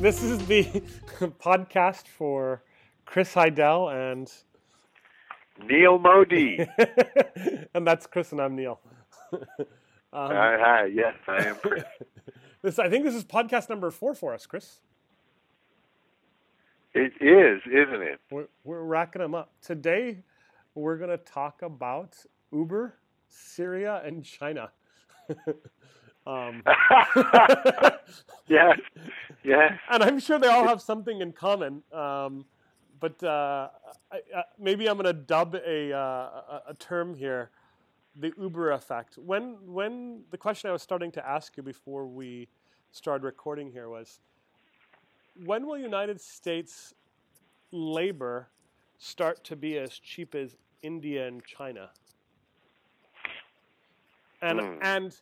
This is the podcast for Chris Heidel and Neil Modi. and that's Chris and I'm Neil. um, hi, hi, yes, I am Chris. this, I think this is podcast number four for us, Chris. It is, isn't it? We're, we're racking them up. Today, we're going to talk about Uber, Syria, and China. Um, yes, yes. And I'm sure they all have something in common. Um, but uh, I, uh, maybe I'm going to dub a, uh, a term here, the Uber effect. When when the question I was starting to ask you before we started recording here was, when will United States labor start to be as cheap as India and China? And mm. and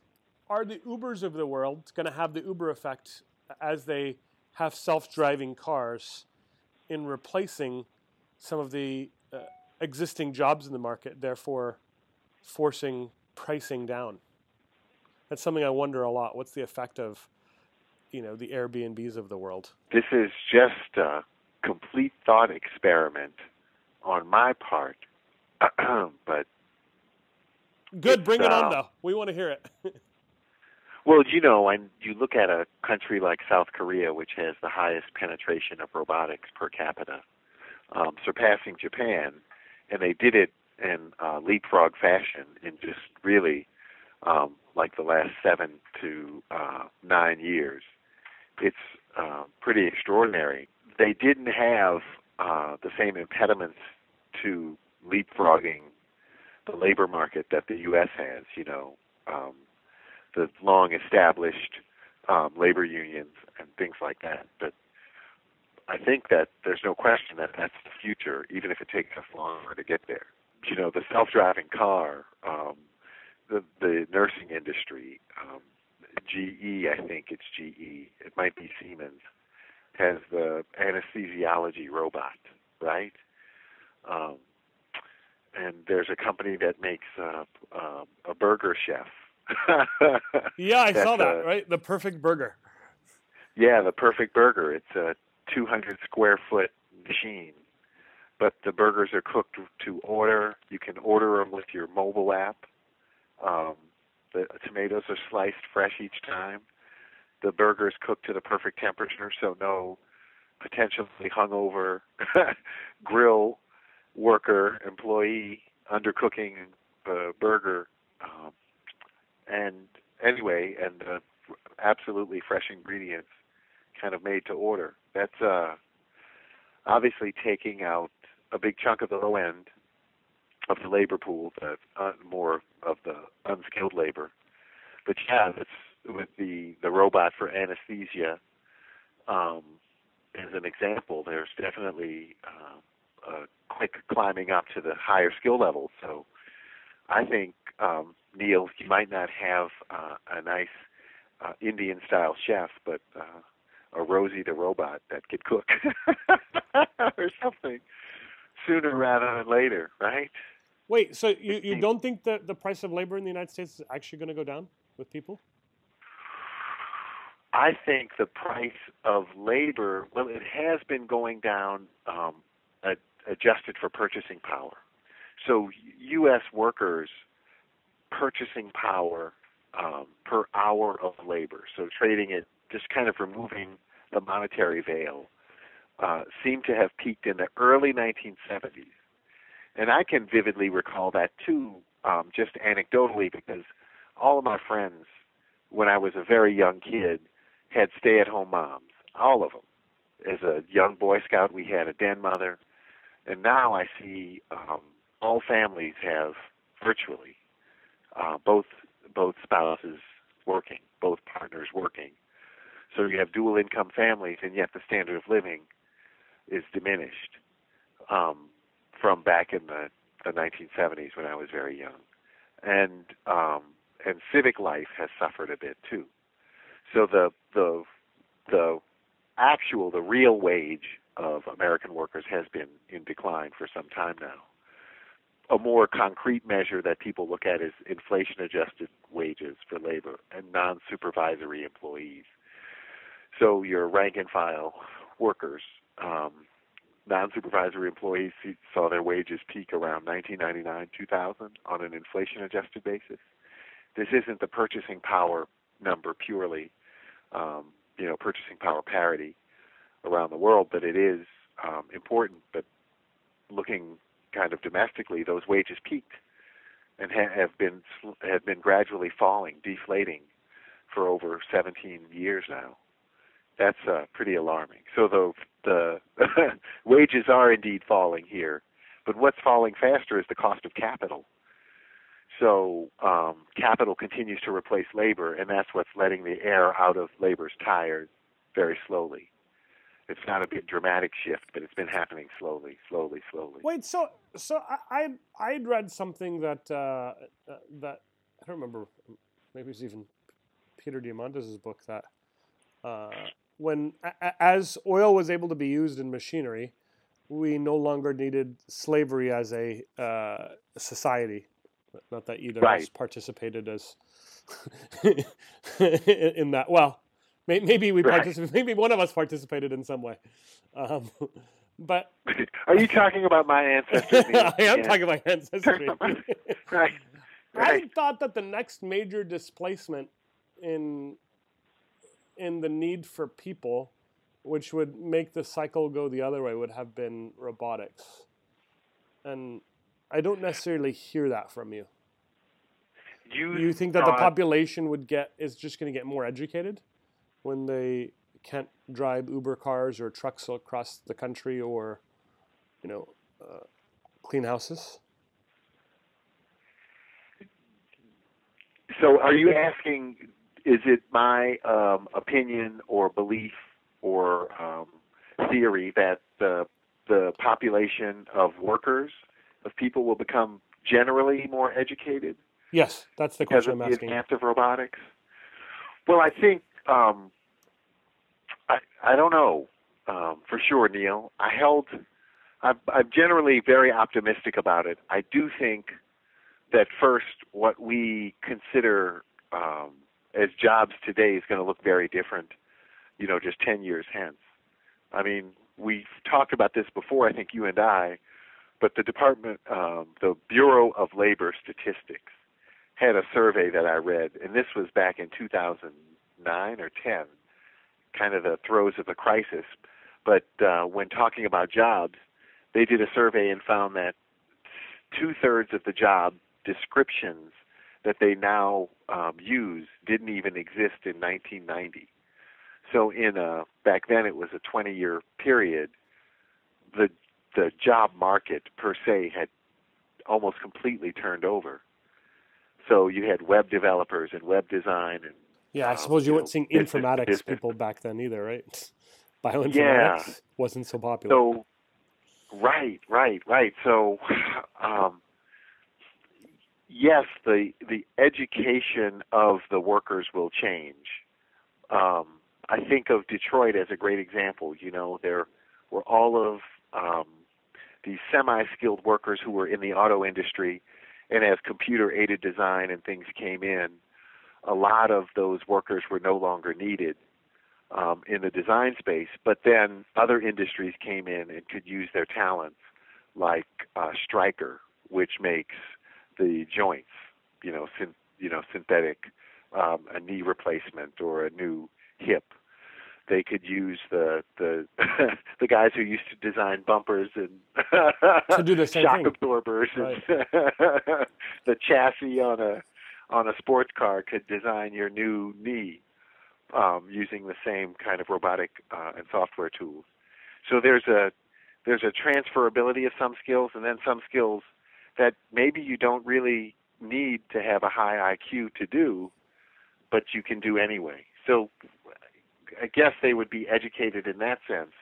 are the Ubers of the world going to have the Uber effect as they have self-driving cars in replacing some of the uh, existing jobs in the market, therefore forcing pricing down? That's something I wonder a lot. What's the effect of you know the Airbnbs of the world? This is just a complete thought experiment on my part, but good. Bring it uh, on, though. We want to hear it. well, you know, when you look at a country like South Korea, which has the highest penetration of robotics per capita, um, surpassing Japan, and they did it in uh, leapfrog fashion in just really um, like the last seven to uh, nine years it's uh, pretty extraordinary. They didn't have uh, the same impediments to leapfrogging the labor market that the U.S. has. You know, um, the long established um, labor unions and things like that. But I think that there's no question that that's the future, even if it takes us longer to get there. You know, the self-driving car, um, the the nursing industry, um, GE, I think it's GE, it might be Siemens, has the anesthesiology robot, right? Um, and there's a company that makes uh, uh, a burger chef. yeah, I saw that, uh, right? The perfect burger. Yeah, the perfect burger. It's a 200 square foot machine, but the burgers are cooked to order. You can order them with your mobile app. Um, the tomatoes are sliced fresh each time. The burger is cooked to the perfect temperature, so no potentially hungover grill worker employee undercooking the burger. Um, and anyway, and uh, absolutely fresh ingredients, kind of made to order. That's uh, obviously taking out a big chunk of the low end of the labor pool, the uh, more of the unskilled labor. But yeah, that's with the the robot for anesthesia. Um, as an example, there's definitely uh, a quick climbing up to the higher skill levels. So I think um, Neil, you might not have uh, a nice uh, Indian style chef, but uh, a Rosie the robot that could cook or something sooner rather than later, right? Wait, so you, you don't think that the price of labor in the United States is actually going to go down with people? I think the price of labor, well, it has been going down um, ad- adjusted for purchasing power. So U.S. workers' purchasing power um, per hour of labor, so trading it, just kind of removing the monetary veil, uh, seemed to have peaked in the early 1970s and I can vividly recall that too, um, just anecdotally, because all of my friends, when I was a very young kid, had stay-at-home moms. All of them. As a young Boy Scout, we had a den mother, and now I see um, all families have virtually uh, both both spouses working, both partners working. So you have dual income families, and yet the standard of living is diminished. Um, from back in the, the 1970s when I was very young, and um, and civic life has suffered a bit too. So the the the actual the real wage of American workers has been in decline for some time now. A more concrete measure that people look at is inflation adjusted wages for labor and non supervisory employees. So your rank and file workers, um, non-supervisory employees saw their wages peak around 1999, 2000 on an inflation-adjusted basis. This isn't the purchasing power number purely, um, you know, purchasing power parity around the world, but it is um, important. But looking kind of domestically, those wages peaked and ha- have been have been gradually falling, deflating for over 17 years now. That's uh, pretty alarming. So the the wages are indeed falling here, but what's falling faster is the cost of capital. So um, capital continues to replace labor, and that's what's letting the air out of labor's tires very slowly. It's not a big dramatic shift, but it's been happening slowly, slowly, slowly. Wait, so so I I I'd read something that uh, uh, that I don't remember. Maybe it's even Peter Diamandis' book that uh, when a, as oil was able to be used in machinery, we no longer needed slavery as a uh, society. Not that either right. of us participated as in that. Well, maybe we right. participated. Maybe one of us participated in some way. Um, but are you talking about my ancestry? I am yeah. talking about ancestry. right. right. I thought that the next major displacement in in the need for people, which would make the cycle go the other way, would have been robotics. And I don't necessarily hear that from you. You, you think that the population would get is just going to get more educated when they can't drive Uber cars or trucks across the country or, you know, uh, clean houses? So, are you asking is it my um, opinion or belief or um, theory that the the population of workers of people will become generally more educated? Yes, that's the question I'm asking. Because of robotics. Well, I think um, I I don't know um, for sure, Neil. I held. I'm, I'm generally very optimistic about it. I do think that first, what we consider um, as jobs today is going to look very different, you know, just 10 years hence. I mean, we've talked about this before, I think you and I, but the Department, um, the Bureau of Labor Statistics had a survey that I read, and this was back in 2009 or 10, kind of the throes of a crisis. But uh, when talking about jobs, they did a survey and found that two thirds of the job descriptions that they now um, use didn't even exist in 1990. So in a back then it was a 20 year period. The the job market per se had almost completely turned over. So you had web developers and web design and yeah, I um, suppose you, you weren't seeing informatics people back then either, right? Bioinformatics yeah. wasn't so popular. So right, right, right. So um, yes, the the education of the workers will change. Um, I think of Detroit as a great example. You know, there were all of um, these semi-skilled workers who were in the auto industry, and as computer-aided design and things came in, a lot of those workers were no longer needed um, in the design space. But then other industries came in and could use their talents, like uh, Stryker, which makes the joints, you know, syn- you know, synthetic, um, a knee replacement or a new hip. They could use the the the guys who used to design bumpers and to do the same shock thing. absorbers right. and the chassis on a on a sports car could design your new knee um, using the same kind of robotic uh, and software tools. So there's a there's a transferability of some skills, and then some skills that maybe you don't really need to have a high IQ to do, but you can do anyway. So I guess they would be educated in that sense.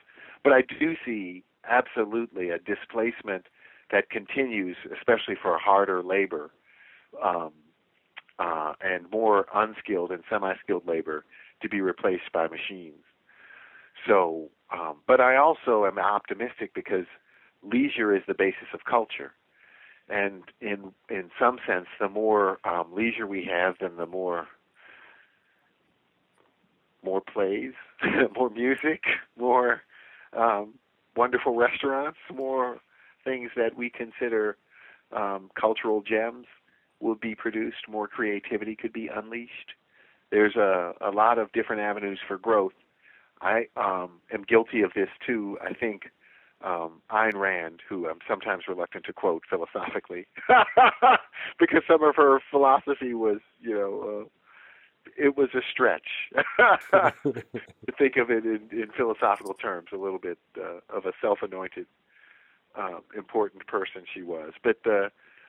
But I do see absolutely a displacement that continues, especially for harder labor um, uh, and more unskilled and semi-skilled labor to be replaced by machines. So, um, but I also am optimistic because leisure is the basis of culture and in in some sense, the more um, leisure we have, then the more more plays, more music, more um, wonderful restaurants, more things that we consider um, cultural gems will be produced, more creativity could be unleashed. There's a, a lot of different avenues for growth. I um, am guilty of this too. I think um, Ayn Rand, who I'm sometimes reluctant to quote philosophically, because some of her philosophy was, you know, uh, it was a stretch to think of it in, in philosophical terms. A little bit uh, of a self-anointed uh, important person she was. But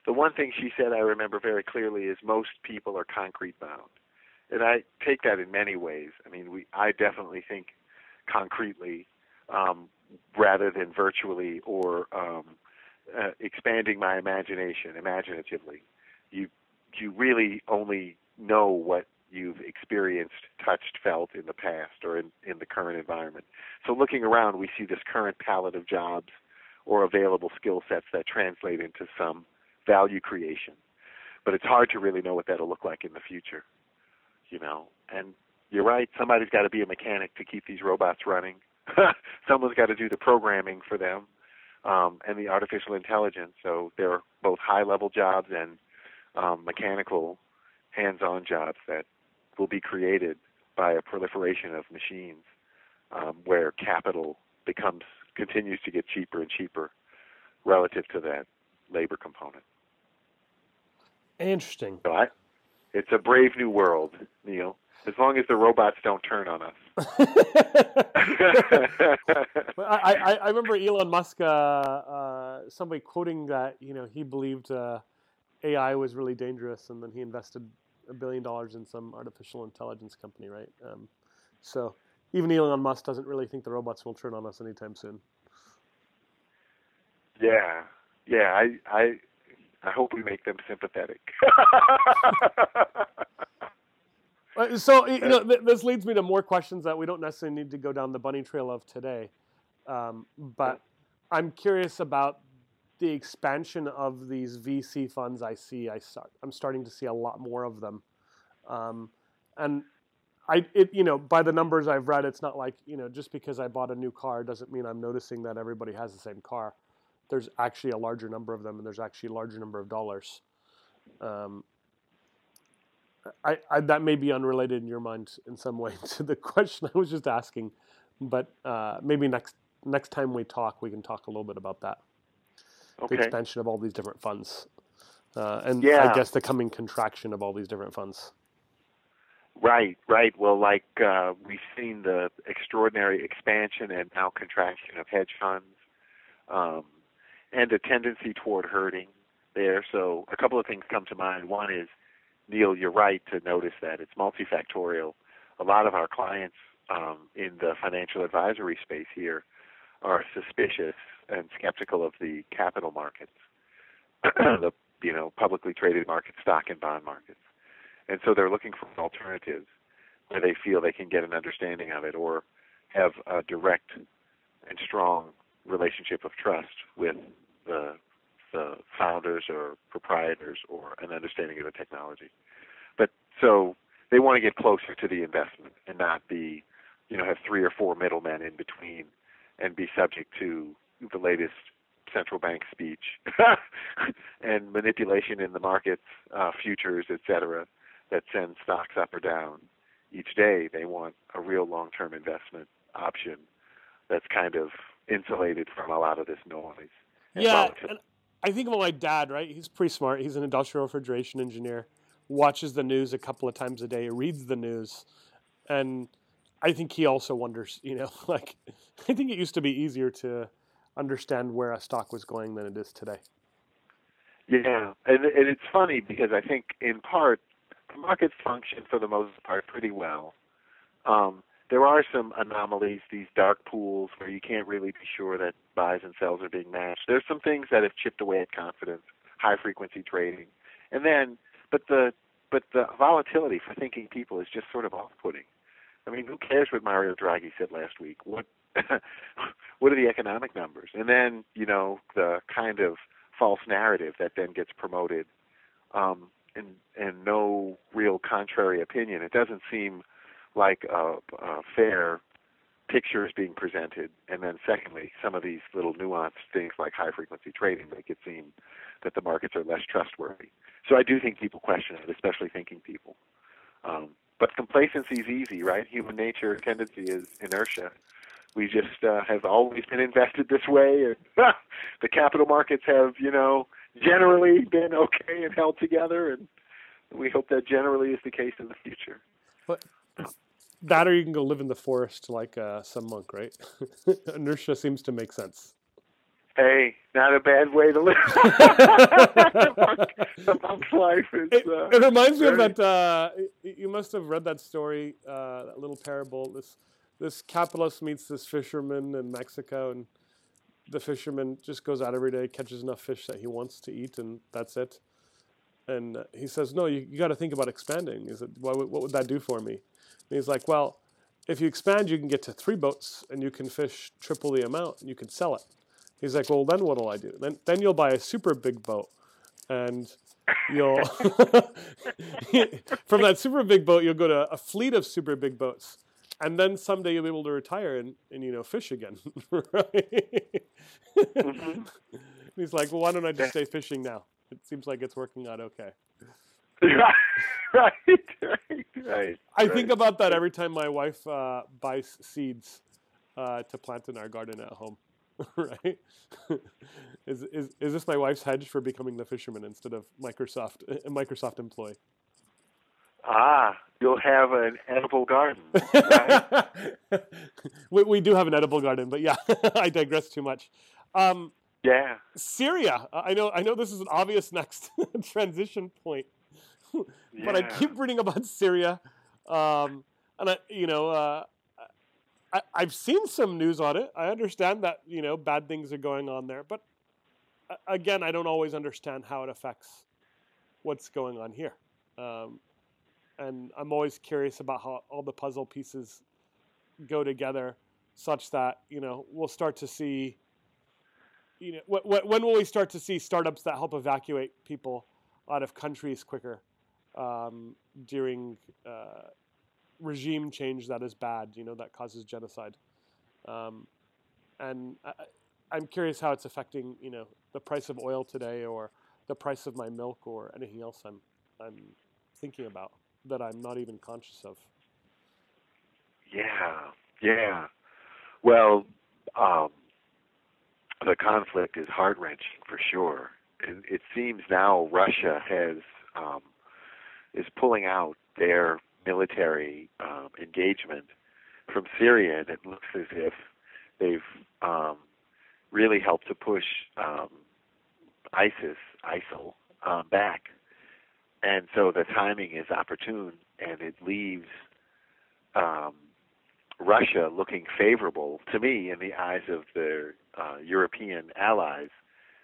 the one thing she said I remember very clearly is most people are concrete bound, and I take that in many ways. I mean, we I definitely think concretely um, rather than virtually or um, uh, expanding my imagination imaginatively. You you really only know what you've experienced, touched, felt in the past or in, in the current environment. So looking around, we see this current palette of jobs or available skill sets that translate into some value creation. But it's hard to really know what that'll look like in the future, you know. And you're right, somebody's got to be a mechanic to keep these robots running. Someone's got to do the programming for them um, and the artificial intelligence. So there are both high-level jobs and um, mechanical, hands-on jobs that will be created by a proliferation of machines, um, where capital becomes continues to get cheaper and cheaper relative to that labor component. Interesting. So I, it's a brave new world, Neil. As long as the robots don't turn on us. I, I, I, remember Elon Musk, uh, uh, somebody quoting that you know he believed uh, AI was really dangerous, and then he invested a billion dollars in some artificial intelligence company, right? Um, so even Elon Musk doesn't really think the robots will turn on us anytime soon. Yeah, yeah. I I I hope we make them sympathetic. so you know, th- this leads me to more questions that we don't necessarily need to go down the bunny trail of today, um, but I'm curious about the expansion of these VC funds. I see. I start, I'm starting to see a lot more of them, um, and I, it, you know, by the numbers I've read, it's not like you know, just because I bought a new car doesn't mean I'm noticing that everybody has the same car. There's actually a larger number of them, and there's actually a larger number of dollars. Um, I, I, that may be unrelated in your mind in some way to the question I was just asking, but uh, maybe next next time we talk, we can talk a little bit about that. Okay. The expansion of all these different funds, uh, and yeah. I guess the coming contraction of all these different funds. Right, right. Well, like uh, we've seen the extraordinary expansion and now contraction of hedge funds, um, and a tendency toward herding there. So a couple of things come to mind. One is Neil, you're right to notice that it's multifactorial. A lot of our clients um, in the financial advisory space here are suspicious and skeptical of the capital markets, the you know publicly traded market, stock and bond markets, and so they're looking for alternatives where they feel they can get an understanding of it or have a direct and strong relationship of trust with the the founders or proprietors or an understanding of the technology. But so they want to get closer to the investment and not be, you know, have three or four middlemen in between and be subject to the latest central bank speech and manipulation in the markets, uh, futures, et cetera, that send stocks up or down each day. They want a real long-term investment option that's kind of insulated from a lot of this noise. Yeah, and I think about my dad, right? He's pretty smart. He's an industrial refrigeration engineer, watches the news a couple of times a day, reads the news. And I think he also wonders, you know, like, I think it used to be easier to understand where a stock was going than it is today. Yeah, and and it's funny because I think in part the markets function for the most part pretty well. Um, there are some anomalies, these dark pools where you can't really be sure that buys and sells are being matched. There's some things that have chipped away at confidence, high frequency trading, and then, but the but the volatility for thinking people is just sort of off-putting. I mean, who cares what Mario Draghi said last week? What what are the economic numbers? And then you know the kind of false narrative that then gets promoted, um, and and no real contrary opinion. It doesn't seem like a, a fair picture is being presented, and then secondly, some of these little nuanced things like high frequency trading make it seem that the markets are less trustworthy. So I do think people question it, especially thinking people. Um, but complacency is easy, right? Human nature tendency is inertia. We just uh, have always been invested this way, and the capital markets have, you know, generally been okay and held together, and we hope that generally is the case in the future. But that, or you can go live in the forest like uh, some monk, right? Inertia seems to make sense. Hey, not a bad way to live. the monk's life is. It, uh, it reminds me of that. Uh, you must have read that story, uh, that little parable. This this capitalist meets this fisherman in Mexico, and the fisherman just goes out every day, catches enough fish that he wants to eat, and that's it. And he says, "No, you, you got to think about expanding." He said, "Why would- "What would that do for me?" And he's like, "Well, if you expand, you can get to three boats, and you can fish triple the amount, and you can sell it." He's like, "Well, then what'll I do? Then then you'll buy a super big boat, and you'll from that super big boat you'll go to a fleet of super big boats and then someday you'll be able to retire and, and you know fish again right Mhm. he's like well why don't i just stay fishing now it seems like it's working out okay right, right, right, right. i think about that every time my wife uh, buys seeds uh, to plant in our garden at home right is, is, is this my wife's hedge for becoming the fisherman instead of microsoft a microsoft employee Ah, you'll have an edible garden. Right? we, we do have an edible garden, but yeah, I digress too much. Um, yeah. Syria. I know. I know this is an obvious next transition point, but I keep reading about Syria, um, and I, you know, uh, I, I've seen some news on it. I understand that you know bad things are going on there, but uh, again, I don't always understand how it affects what's going on here. Um, and I'm always curious about how all the puzzle pieces go together, such that you know we'll start to see. You know, wh- wh- when will we start to see startups that help evacuate people out of countries quicker um, during uh, regime change that is bad? You know, that causes genocide. Um, and I, I'm curious how it's affecting you know the price of oil today, or the price of my milk, or anything else I'm I'm thinking about that I'm not even conscious of. Yeah, yeah. Well, um, the conflict is heart wrenching for sure. It, it seems now Russia has um, is pulling out their military um, engagement from Syria, and it looks as if they've um, really helped to push um, ISIS, ISIL, um, back. And so the timing is opportune, and it leaves um, Russia looking favorable to me in the eyes of their uh, European allies,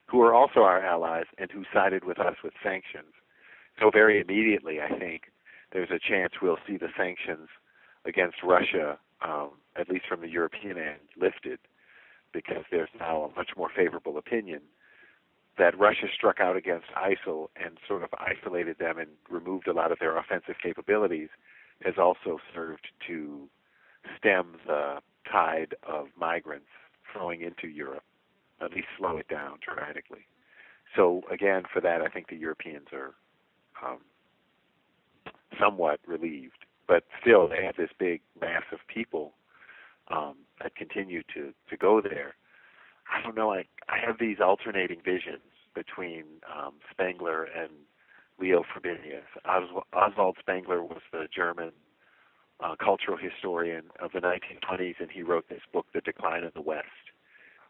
who are also our allies and who sided with us with sanctions. So very immediately, I think there's a chance we'll see the sanctions against Russia, um, at least from the European end, lifted, because there's now a much more favorable opinion that Russia struck out against ISIL and sort of isolated them and removed a lot of their offensive capabilities has also served to stem the tide of migrants flowing into Europe, at least slow it down dramatically. So again, for that, I think the Europeans are um, somewhat relieved, but still they have this big mass of people um, that continue to to go there. I don't know. I I have these alternating visions between um, Spengler and Leo Frobenius. Os- Oswald Spengler was the German uh, cultural historian of the 1920s, and he wrote this book, The Decline of the West,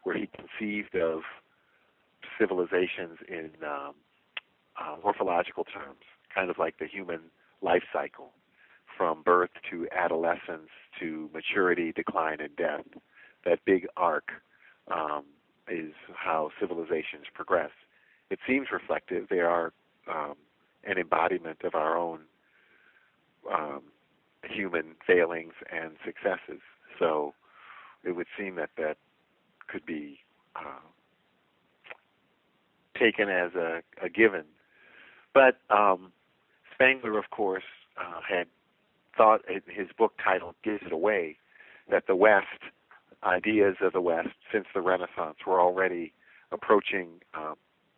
where he conceived of civilizations in um, uh, morphological terms, kind of like the human life cycle, from birth to adolescence to maturity, decline, and death. That big arc um, is how civilizations progress. It seems reflective. They are um, an embodiment of our own um, human failings and successes. So it would seem that that could be uh, taken as a, a given. But um, Spengler, of course, uh, had thought in his book titled gives it away that the West ideas of the West since the Renaissance were already approaching um,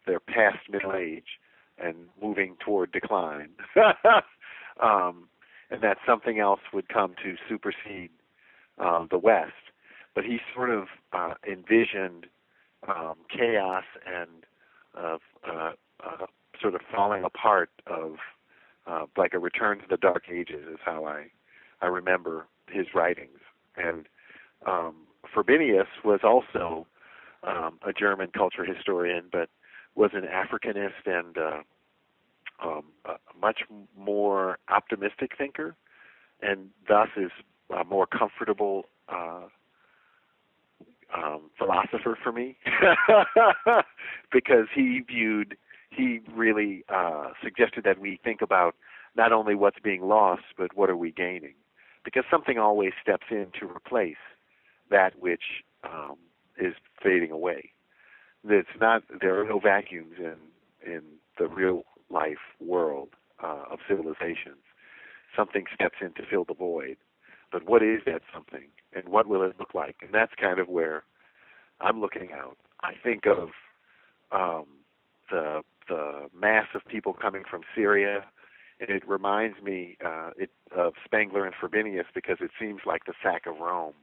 their past middle age and moving toward decline, um, and that something else would come to supersede um, the West. But he sort of uh, envisioned um, chaos and uh, uh, uh, sort of falling apart of uh, like a return to the Dark Ages is how I I remember his writings. And um, Frobenius was also um, a German culture historian, but was an Africanist and uh, um, a much more optimistic thinker, and thus is a more comfortable uh, um, philosopher for me because he viewed he really uh, suggested that we think about not only what's being lost but what are we gaining because something always steps in to replace that which um, is fading away. It's not there are no vacuums in in the real life world uh, of civilizations. Something steps in to fill the void, but what is that something, and what will it look like? And that's kind of where I'm looking out. I think of um, the the mass of people coming from Syria, and it reminds me uh, it, of Spengler and Frobenius because it seems like the sack of Rome.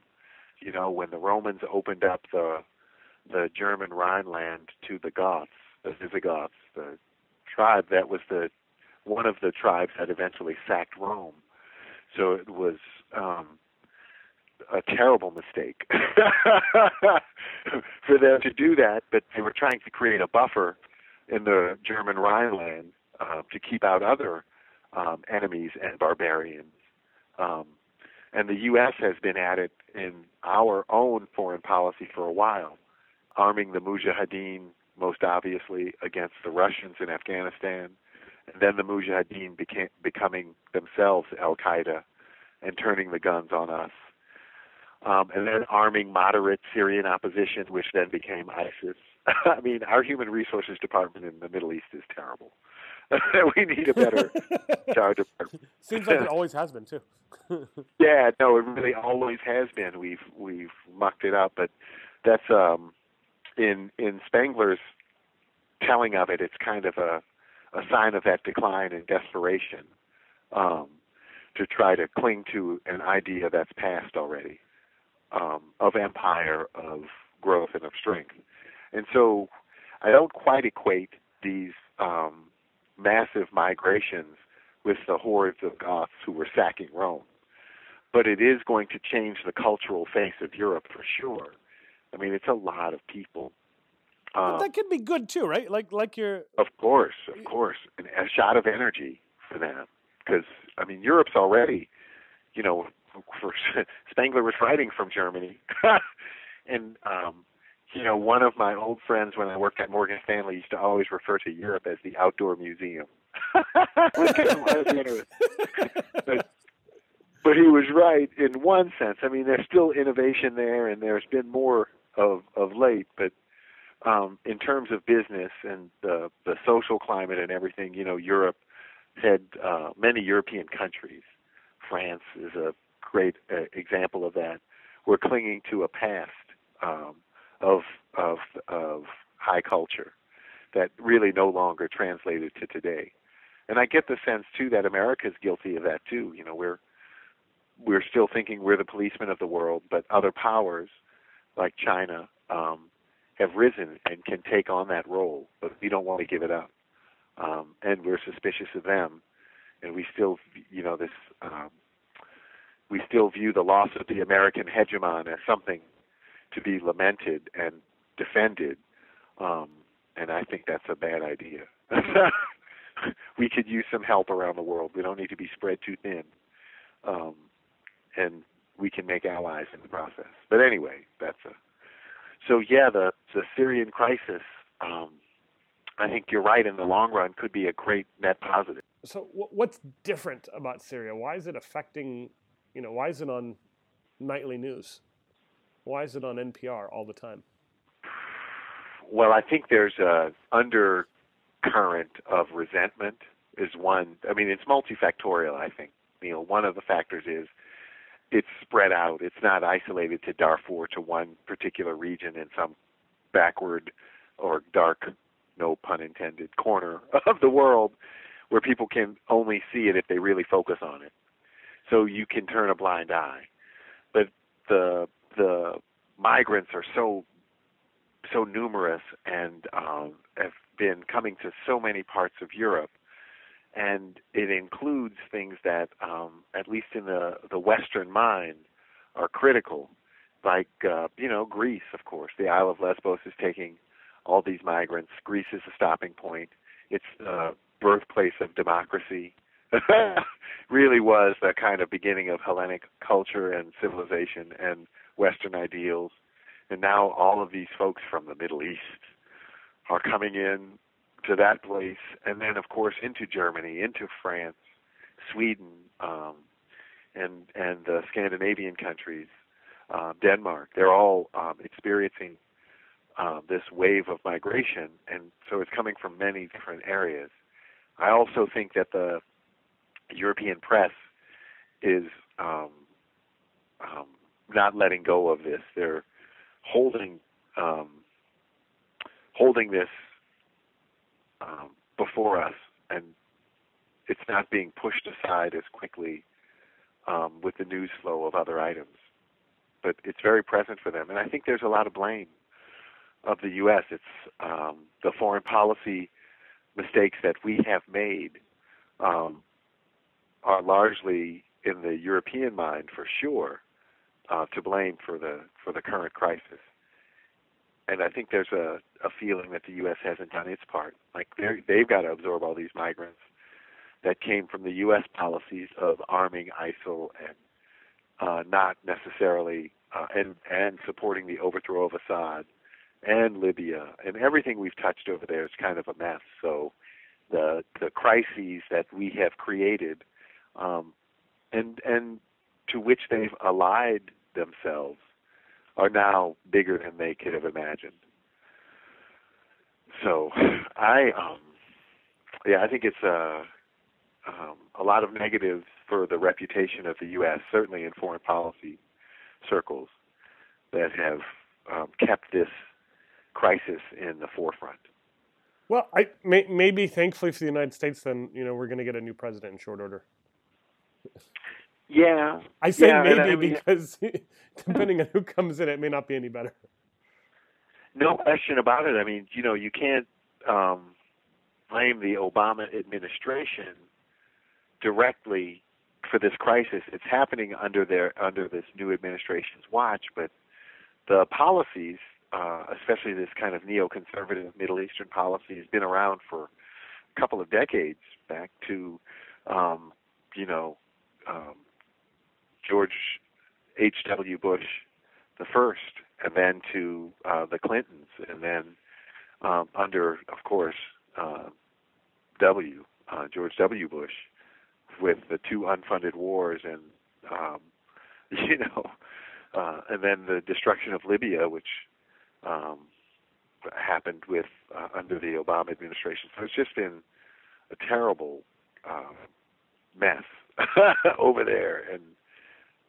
You know, when the Romans opened up the the German Rhineland to the Goths, the Visigoths, the tribe that was the one of the tribes that eventually sacked Rome. So it was um, a terrible mistake for them to do that, but they were trying to create a buffer in the German Rhineland uh, to keep out other um, enemies and barbarians. Um, and the U.S. has been at it in our own foreign policy for a while, arming the Mujahideen most obviously against the Russians in Afghanistan, and then the Mujahideen became becoming themselves Al Qaeda and turning the guns on us. Um, and then arming moderate Syrian opposition, which then became ISIS. I mean, our human resources department in the Middle East is terrible. we need a better charge department. Seems like it always has been too. yeah, no, it really always has been. We've we've mucked it up, but that's um in in Spengler's telling of it, it's kind of a a sign of that decline and desperation um, to try to cling to an idea that's past already um, of empire, of growth, and of strength. And so I don't quite equate these um, massive migrations with the hordes of Goths who were sacking Rome. But it is going to change the cultural face of Europe for sure. I mean, it's a lot of people. Um, that could be good too, right? Like, like you're. Of course, of course, and a shot of energy for them, because I mean, Europe's already, you know, for Spengler was writing from Germany, and um, you know, one of my old friends when I worked at Morgan Stanley used to always refer to Europe as the outdoor museum. but, but he was right in one sense. I mean, there's still innovation there, and there's been more of of late. But um, in terms of business and the the social climate and everything, you know, Europe had uh, many European countries. France is a great uh, example of that. We're clinging to a past um, of of of high culture that really no longer translated to today. And I get the sense too that America is guilty of that too. You know, we're we're still thinking we're the policemen of the world, but other powers like China um, have risen and can take on that role, but we don't want to give it up. Um, and we're suspicious of them, and we still, you know, this um, we still view the loss of the American hegemon as something to be lamented and defended. Um, and I think that's a bad idea. we could use some help around the world. We don't need to be spread too thin. Um, and we can make allies in the process. But anyway, that's a. So yeah, the the Syrian crisis. Um, I think you're right. In the long run, could be a great net positive. So what's different about Syria? Why is it affecting? You know, why is it on nightly news? Why is it on NPR all the time? Well, I think there's a undercurrent of resentment is one. I mean, it's multifactorial. I think piecemeal. One of the factors is it's spread out. It's not isolated to Darfur to one particular region in some backward or dark, no pun intended, corner of the world where people can only see it if they really focus on it. So you can turn a blind eye. But the the migrants are so so numerous and um, have been coming to so many parts of Europe, and it includes things that, um, at least in the the Western mind, are critical, like uh, you know Greece, of course. The Isle of Lesbos is taking all these migrants. Greece is a stopping point. It's the birthplace of democracy. really was the kind of beginning of Hellenic culture and civilization and Western ideals. And now all of these folks from the Middle East are coming in to that place, and then of course into Germany, into France, Sweden, um, and and the Scandinavian countries, uh, Denmark. They're all um, experiencing uh, this wave of migration, and so it's coming from many different areas. I also think that the European press is um, um, not letting go of this. They're holding um, holding this um, before us, and it's not being pushed aside as quickly um, with the news flow of other items. But it's very present for them, and I think there's a lot of blame of the U.S. It's um, the foreign policy mistakes that we have made um, are largely in the European mind, for sure, uh, to blame for the for the current crisis. And I think there's a, a feeling that the U.S. hasn't done its part. Like they they've got to absorb all these migrants that came from the U.S. policies of arming ISIL and uh, not necessarily uh, and and supporting the overthrow of Assad and Libya and everything we've touched over there is kind of a mess. So the the crises that we have created um, and and to which they've allied themselves are now bigger than they could have imagined. So I um yeah, I think it's a um, a lot of negatives for the reputation of the U.S. certainly in foreign policy circles that have um, kept this crisis in the forefront. Well, I may, maybe thankfully for the United States, then you know we're going to get a new president in short order. Yeah, I say yeah, maybe I mean, because depending on who comes in, it may not be any better. No question about it. I mean, you know, you can't um, blame the Obama administration directly for this crisis. It's happening under their under this new administration's watch, but the policies, uh, especially this kind of neoconservative Middle Eastern policy, has been around for a couple of decades, back to um, you know um, George H.W. Bush the first, and then to uh, the Clintons, and then um, under, of course, uh, W. Uh, George W. Bush, with the two unfunded wars, and um, you know, uh, and then the destruction of Libya, which um, happened with uh, under the Obama administration. So it's just been a terrible uh, mess over there, and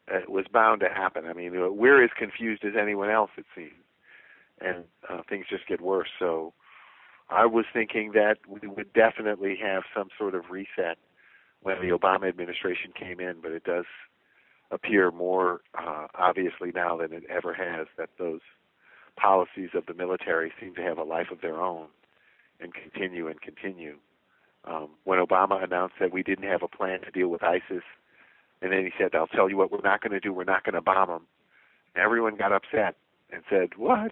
it was bound to happen. I mean, we're as confused as anyone else, it seems, and uh, things just get worse. So, I was thinking that we would definitely have some sort of reset when the Obama administration came in, but it does appear more uh, obviously now than it ever has that those policies of the military seem to have a life of their own and continue and continue. Um, when Obama announced that we didn't have a plan to deal with ISIS, and then he said, "I'll tell you what we're not going to do. We're not going to bomb them." Everyone got upset and said, "What?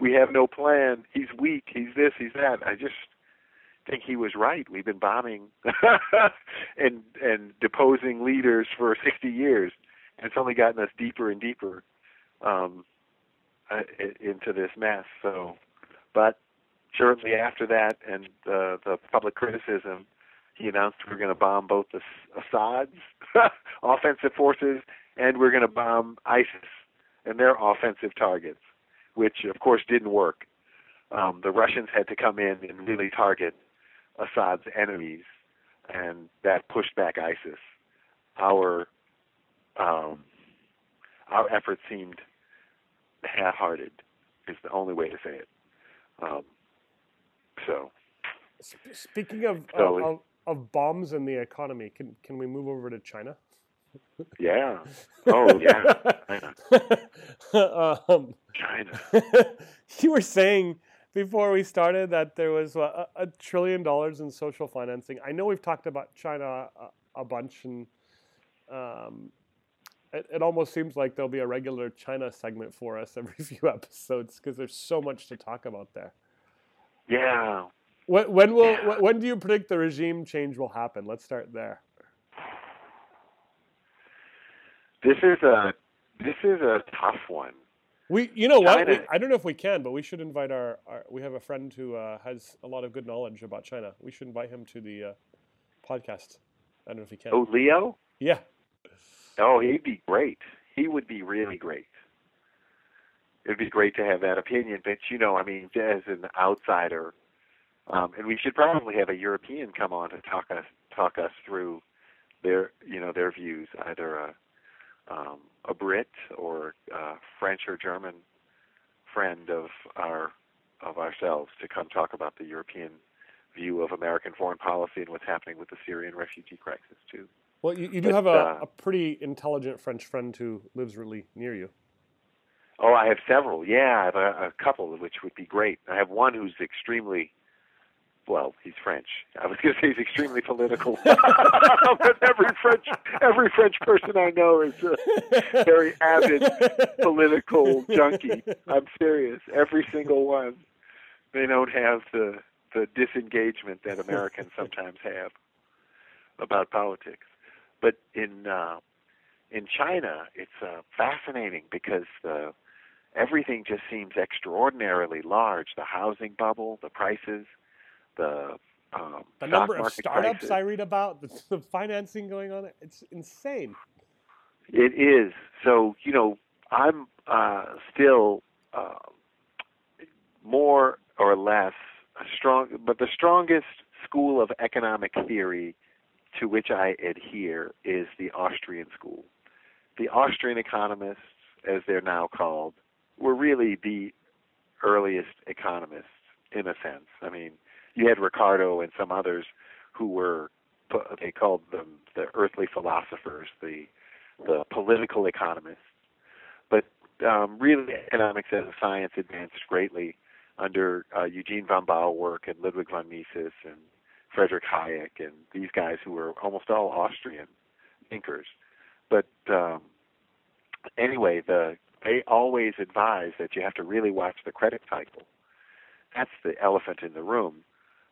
We have no plan. He's weak. He's this. He's that." I just think he was right. We've been bombing and and deposing leaders for 60 years, and it's only gotten us deeper and deeper um, uh, into this mess. So, but shortly after that, and uh, the public criticism, he announced we're going to bomb both the Assad's offensive forces and we're going to bomb ISIS and their offensive targets, which of course didn't work. Um, the Russians had to come in and really target Assad's enemies, and that pushed back ISIS. our um, our efforts seemed half-hearted. Is the only way to say it. Um, so. Speaking of, so of, of bombs in the economy, can can we move over to China? Yeah. Oh yeah. China. um, China. you were saying before we started that there was a, a, trillion dollars in social financing. I know we've talked about China a, a bunch, and um, it, it, almost seems like there'll be a regular China segment for us every few episodes because there's so much to talk about there. Yeah. When, when will yeah. when do you predict the regime change will happen? Let's start there. This is a this is a tough one. We, you know China. what? We, I don't know if we can, but we should invite our. our we have a friend who uh, has a lot of good knowledge about China. We should invite him to the uh, podcast. I don't know if he can. Oh, Leo. Yeah. Oh, he'd be great. He would be really great. It'd be great to have that opinion, but you know, I mean, as an outsider, um, and we should probably have a European come on to talk us talk us through their, you know, their views, either a um, a Brit or a French or German friend of our of ourselves to come talk about the European view of American foreign policy and what's happening with the Syrian refugee crisis too. Well, you, you do but, have a, uh, a, pretty intelligent French friend who lives really near you. Oh, I have several. Yeah, I have a, a couple, which would be great. I have one who's extremely well, he's French. I was going to say he's extremely political, but every French every French person I know is a very avid political junkie. I'm serious. Every single one. They don't have the the disengagement that Americans sometimes have about politics. But in uh, in China, it's uh, fascinating because the everything just seems extraordinarily large. The housing bubble, the prices the um, the number of startups prices. I read about, the, the, financing going on, it's insane. It is. So you know, I'm uh, still uh, more or less strong, but the strongest school of economic theory to which I adhere is the Austrian school. The Austrian economists, as they're now called, were really the earliest economists in a sense. I mean, you had Ricardo and some others who were they called them the earthly philosophers, the the political economists. But um, really, economics as a science advanced greatly under uh, Eugene von Bawerk and Ludwig von Mises and Frederick Hayek and these guys who were almost all Austrian thinkers. But um, anyway, the they always advise that you have to really watch the credit cycle. That's the elephant in the room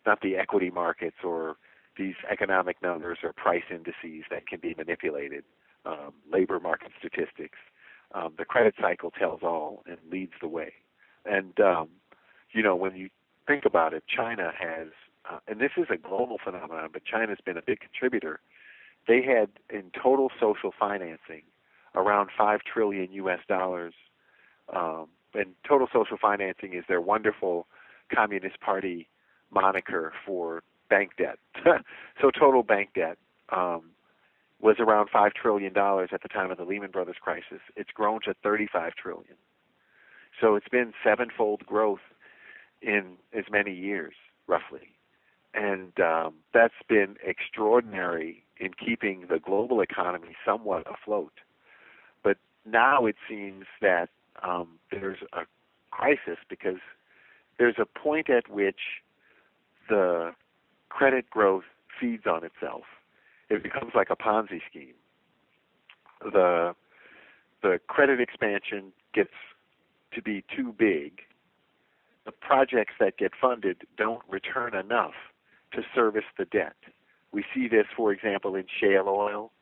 not the equity markets or these economic numbers or price indices that can be manipulated, um, labor market statistics. Um, the credit cycle tells all and leads the way. And, um, you know, when you think about it, China has, uh, and this is a global phenomenon, but China's been a big contributor. They had in total social financing around 5 trillion US dollars. Um, and total social financing is their wonderful Communist Party moniker for bank debt. so total bank debt um, was around five trillion dollars at the time of the Lehman Brothers crisis. It's grown to 35 trillion. So it's been sevenfold growth in as many years, roughly, and um, that's been extraordinary in keeping the global economy somewhat afloat. Now it seems that um, there's a crisis because there's a point at which the credit growth feeds on itself. It becomes like a Ponzi scheme. The the credit expansion gets to be too big. The projects that get funded don't return enough to service the debt. We see this, for example, in shale oil.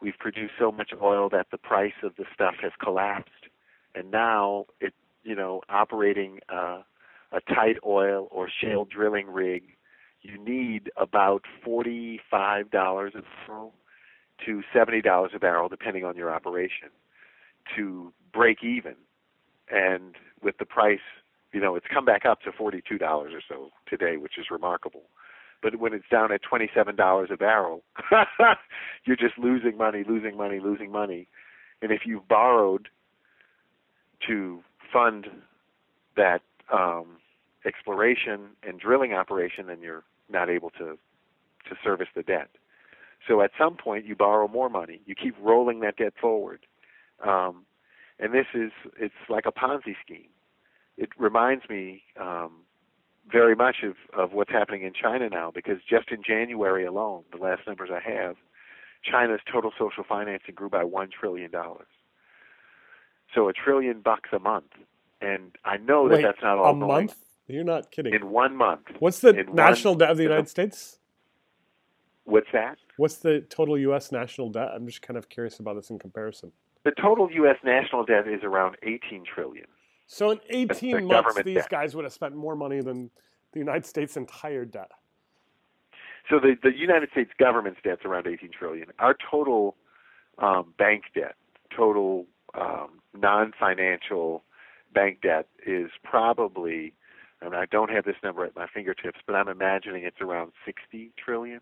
We've produced so much oil that the price of the stuff has collapsed, and now it, you know, operating uh, a tight oil or shale drilling rig, you need about forty-five dollars a barrel to seventy dollars a barrel, depending on your operation, to break even. And with the price, you know, it's come back up to forty-two dollars or so today, which is remarkable. But when it's down at twenty-seven dollars a barrel, you're just losing money, losing money, losing money. And if you've borrowed to fund that um, exploration and drilling operation, then you're not able to to service the debt. So at some point, you borrow more money. You keep rolling that debt forward, um, and this is it's like a Ponzi scheme. It reminds me um, very much of, of what's happening in China now, because just in January alone, the last numbers I have, China's total social financing grew by one trillion dollars. So a trillion bucks a month, and I know that Wait, that's not all a going month? You're not kidding. in one month. What's the national one- debt of the United States? What's that? What's the total U.S. national debt? I'm just kind of curious about this in comparison. The total U.S. national debt is around 18 trillion. So in the 18 months, these debt. guys would have spent more money than the United States' entire debt. So the the United States government's debt's around 18 trillion. Our total um, bank debt, total um, non-financial bank debt, is probably. I, mean, I don't have this number at my fingertips, but I'm imagining it's around 60 trillion.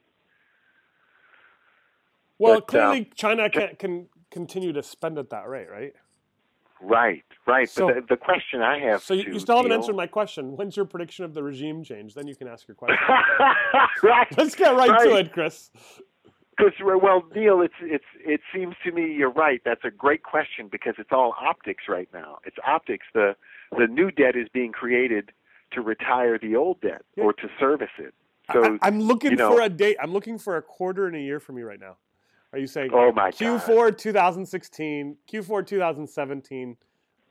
Well, But, clearly um, China can, can continue to spend at that rate, right? Right, right. So- but the, the question I have. So you, you still haven't Neil- answered my question. When's your prediction of the regime change? Then you can ask your question. right. Let's get right, to it, Chris. Because well, Neil, it's it's it seems to me you're right. That's a great question because it's all optics right now. It's optics. The the new debt is being created to retire the old debt or to service it. So I, am looking you know- for a date. I'm looking for a quarter and a year from you right now. Are you saying oh my god. Q4 2016, Q4 2017?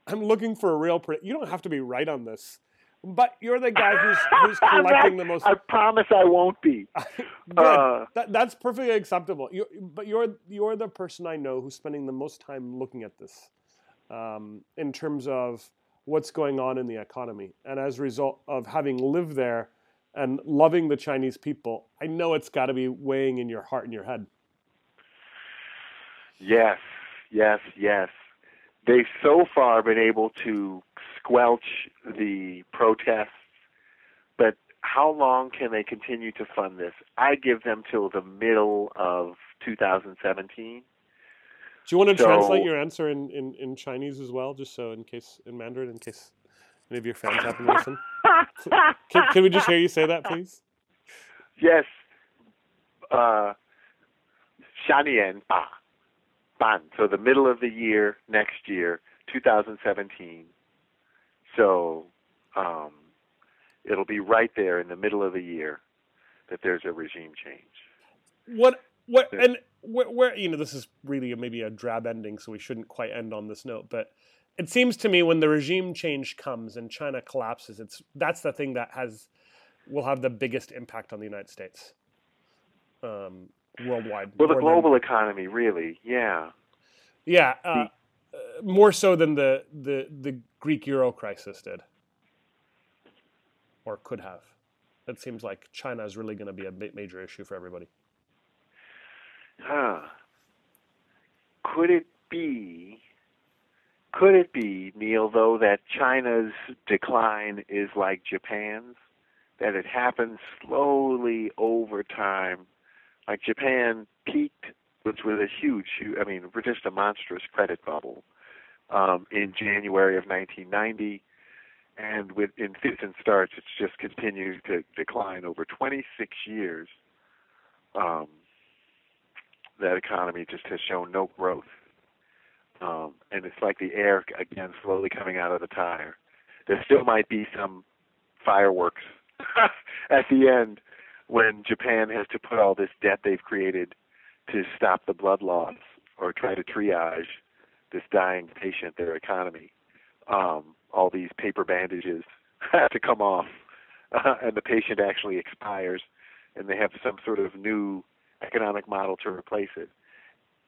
I'm looking for a real. Pre- you don't have to be right on this, but you're the guy who's who's collecting the most. I promise I won't be. Good. Uh, that, that's perfectly acceptable. You, but you're you're the person I know who's spending the most time looking at this, um, in terms of what's going on in the economy, and as a result of having lived there and loving the Chinese people, I know it's got to be weighing in your heart and your head. Yes, yes, yes. They've so far been able to squelch the protests, but how long can they continue to fund this? I give them till the middle of 2017. Do you want to So- translate your answer in, in, in Chinese as well, just so in case in Mandarin, in case any of your fans happen to listen? Can, can we just hear you say that, please? yes. Uh, 下年吧 So the middle of the year next year, 2017. So um, it'll be right there in the middle of the year that there's a regime change. What what and where, where you know this is really a, maybe a drab ending, so we shouldn't quite end on this note. But it seems to me when the regime change comes and China collapses, it's that's the thing that has will have the biggest impact on the United States, um, worldwide. Well, the more than- global economy, really, yeah. yeah, uh, uh, more so than the the the Greek euro crisis did, or could have. It seems like China is really going to be a major issue for everybody. Huh. Could it be? Could it be, Neil, though, that China's decline is like Japan's? That it happens slowly over time. Like Japan peaked, which was a huge, hu- I mean, just a monstrous credit bubble um, in January of 1990. And with in fits and starts, it's just continued to decline over 26 years. Um, that economy just has shown no growth. Um, and it's like the air again slowly coming out of the tire. There still might be some fireworks at the end when Japan has to put all this debt they've created to stop the blood loss or try to triage this dying patient, their economy. Um, all these paper bandages have to come off, uh, and the patient actually expires, and they have some sort of new economic model to replace it.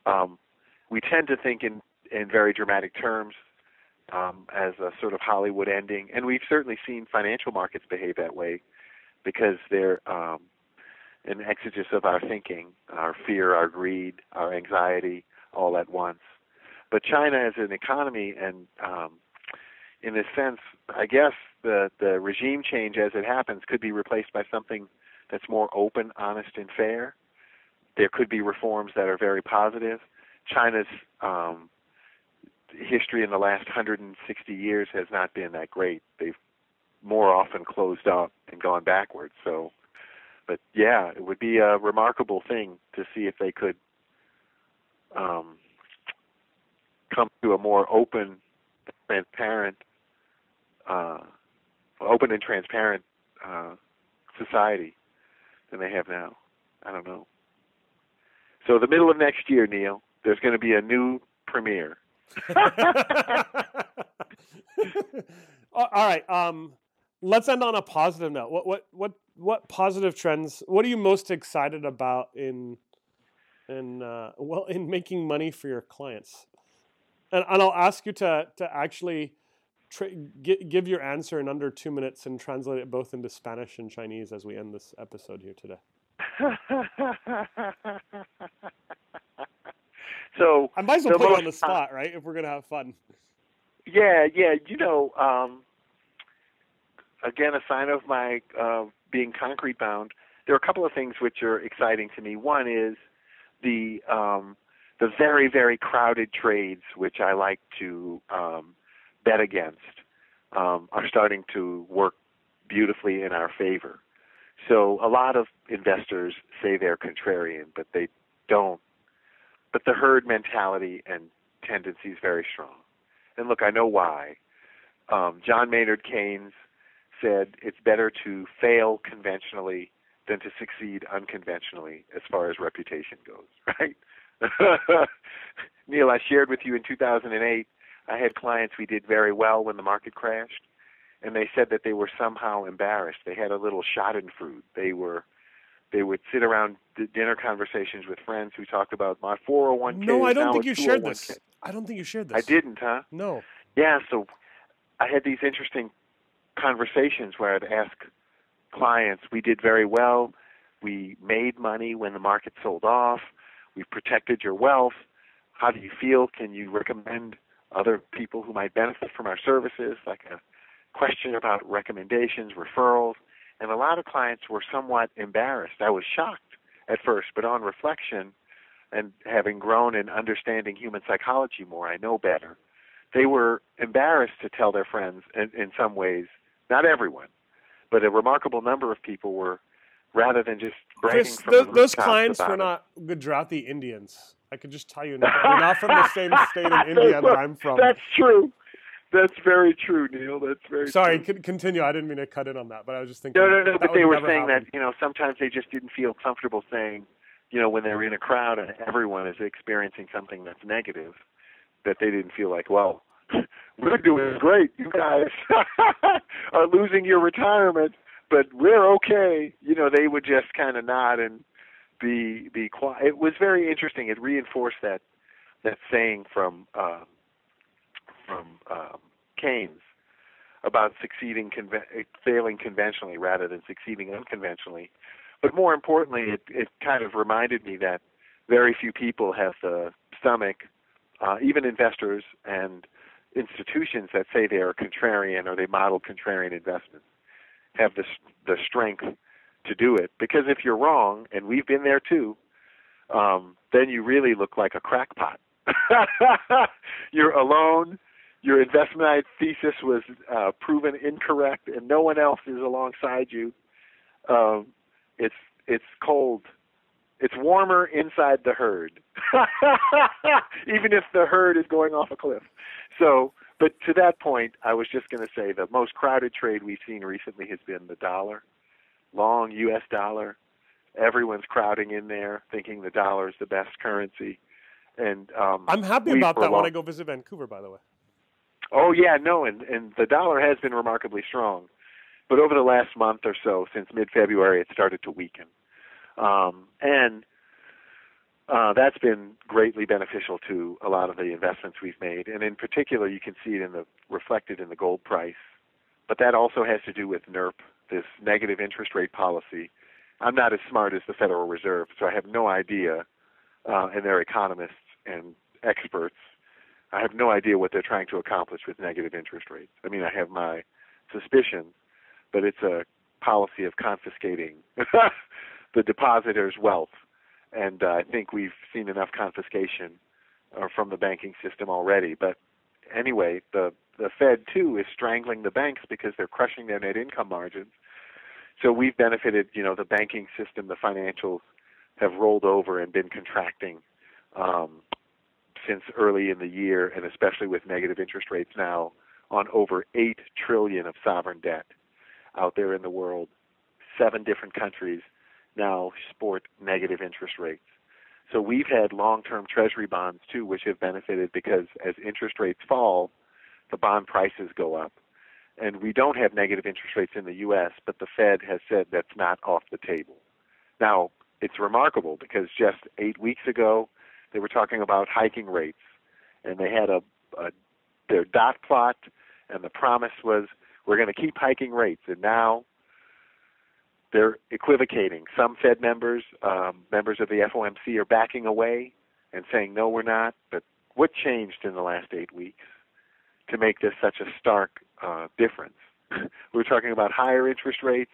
Um, we tend to think in, in very dramatic terms um, as a sort of Hollywood ending, and we've certainly seen financial markets behave that way because they're um, an exegesis of our thinking, our fear, our greed, our anxiety, all at once. But China as an economy, and um, in a sense, I guess the the regime change as it happens could be replaced by something that's more open, honest, and fair. There could be reforms that are very positive. China's um, history in the last 160 years has not been that great. They've more often closed up and gone backwards. So, but yeah, it would be a remarkable thing to see if they could um, come to a more open, transparent, uh, open and transparent uh, society than they have now. I don't know. So the middle of next year, Neil, there's going to be a new premier. All right. Um, let's end on a positive note. What what what what positive trends? What are you most excited about in in uh, well in making money for your clients? And and I'll ask you to to actually tra- give your answer in under two minutes and translate it both into Spanish and Chinese as we end this episode here today. so I might as well put you on the spot, right? If we're gonna have fun. Yeah, yeah. You know, um, again, a sign of my uh, being concrete bound. There are a couple of things which are exciting to me. One is the um, the very very crowded trades, which I like to um, bet against, um, are starting to work beautifully in our favor. So a lot of investors say they're contrarian, but they don't. But the herd mentality and tendency is very strong. And look, I know why. Um, John Maynard Keynes said it's better to fail conventionally than to succeed unconventionally as far as reputation goes, right? Neil, I shared with you in 2008, I had clients we did very well when the market crashed, and they said that they were somehow embarrassed. They had a little schadenfreude. They were they would sit around dinner conversations with friends who talked about my 401k. No, I don't think you shared this. Oh I don't think you shared this. I didn't, huh? No. Yeah, so I had these interesting conversations where I'd ask clients, we did very well. We made money when the market sold off. we've protected your wealth. How do you feel? Can you recommend other people who might benefit from our services? Like a question about recommendations, referrals. And a lot of clients were somewhat embarrassed. I was shocked at first, but on reflection and having grown in understanding human psychology more, I know better. They were embarrassed to tell their friends in, in some ways not everyone, but a remarkable number of people were, rather than just bragging Chris, from those, those clients were not Gujarati Indians. I could just tell you, now. they're not from the same state in India that I'm from. That's true. That's very true, Neil. That's very sorry. True. continue. I didn't mean to cut in on that, but I was just thinking. No, no, no. But they were saying happen. that you know sometimes they just didn't feel comfortable saying, you know, when they're in a crowd and everyone is experiencing something that's negative, that they didn't feel like, well, we're doing great. You guys are losing your retirement, but we're okay. You know, they would just kind of nod and be be quiet. It was very interesting. It reinforced that that saying from uh, from um, Keynes about succeeding conven- failing conventionally rather than succeeding unconventionally. But more importantly, it it kind of reminded me that very few people have the stomach, uh, even investors and institutions that say they are contrarian or they model contrarian investments have the the strength to do it. Because if you're wrong, and we've been there too, um, then you really look like a crackpot. you're alone. Your investment thesis was uh, proven incorrect, and no one else is alongside you. Um, it's it's cold. It's warmer inside the herd, even if the herd is going off a cliff. So, but to that point, I was just going to say the most crowded trade we've seen recently has been the dollar, long U.S. dollar. Everyone's crowding in there, thinking the dollar is the best currency. And um, I'm happy about that long... when I go visit Vancouver. By the way. Oh yeah, no, and and the dollar has been remarkably strong, but over the last month or so, since mid-February, it started to weaken, um, and uh, that's been greatly beneficial to a lot of the investments we've made, and in particular, you can see it in the reflected in the gold price. But that also has to do with NIRP, this negative interest rate policy. I'm not as smart as the Federal Reserve, so I have no idea, uh, and their economists and experts. I have no idea what they're trying to accomplish with negative interest rates. I mean, I have my suspicions, but it's a policy of confiscating the depositor's wealth. And uh, I think we've seen enough confiscation uh, from the banking system already. But anyway, the the Fed too is strangling the banks because they're crushing their net income margins. So we've benefited. You know, the banking system, the financials have rolled over and been contracting um, since early in the year, and especially with negative interest rates now on over eight trillion of sovereign debt out there in the world. Seven different countries now sport negative interest rates. So we've had long-term treasury bonds too, which have benefited because as interest rates fall, the bond prices go up. And we don't have negative interest rates in the U.S., but the Fed has said that's not off the table. Now, it's remarkable because just eight weeks ago, they were talking about hiking rates, and they had a, a their dot plot, and the promise was we're going to keep hiking rates. And now they're equivocating. Some Fed members, um, members of the FOMC, are backing away and saying, no, we're not. But what changed in the last eight weeks to make this such a stark uh, difference? we're talking about higher interest rates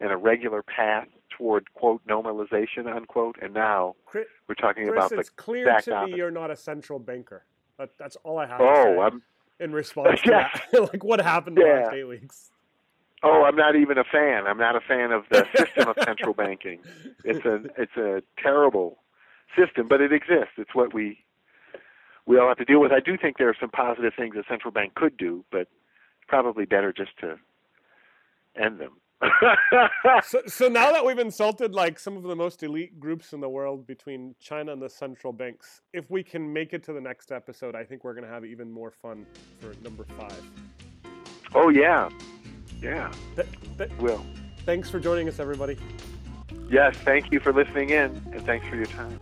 and a regular path toward quote normalization unquote, and now Chris, we're talking Chris, about it's clear exact to opposite. me you're not a central banker. That, that's all I have Oh, to say I'm in response to Yeah. that. like what happened the Yeah. last eight weeks. Oh, I'm not even a fan. I'm not a fan of the system of central banking. It's a it's a terrible system, but it exists. It's what we we all have to deal with. I do think there are some positive things a central bank could do, but probably better just to end them. So, so now that we've insulted like some of the most elite groups in the world between China and the central banks, if we can make it to the next episode, I think we're going to have even more fun for number five. oh yeah, yeah. Th- th- Will. thanks for joining us, everybody. Yes. Thank you for listening in, and thanks for your time.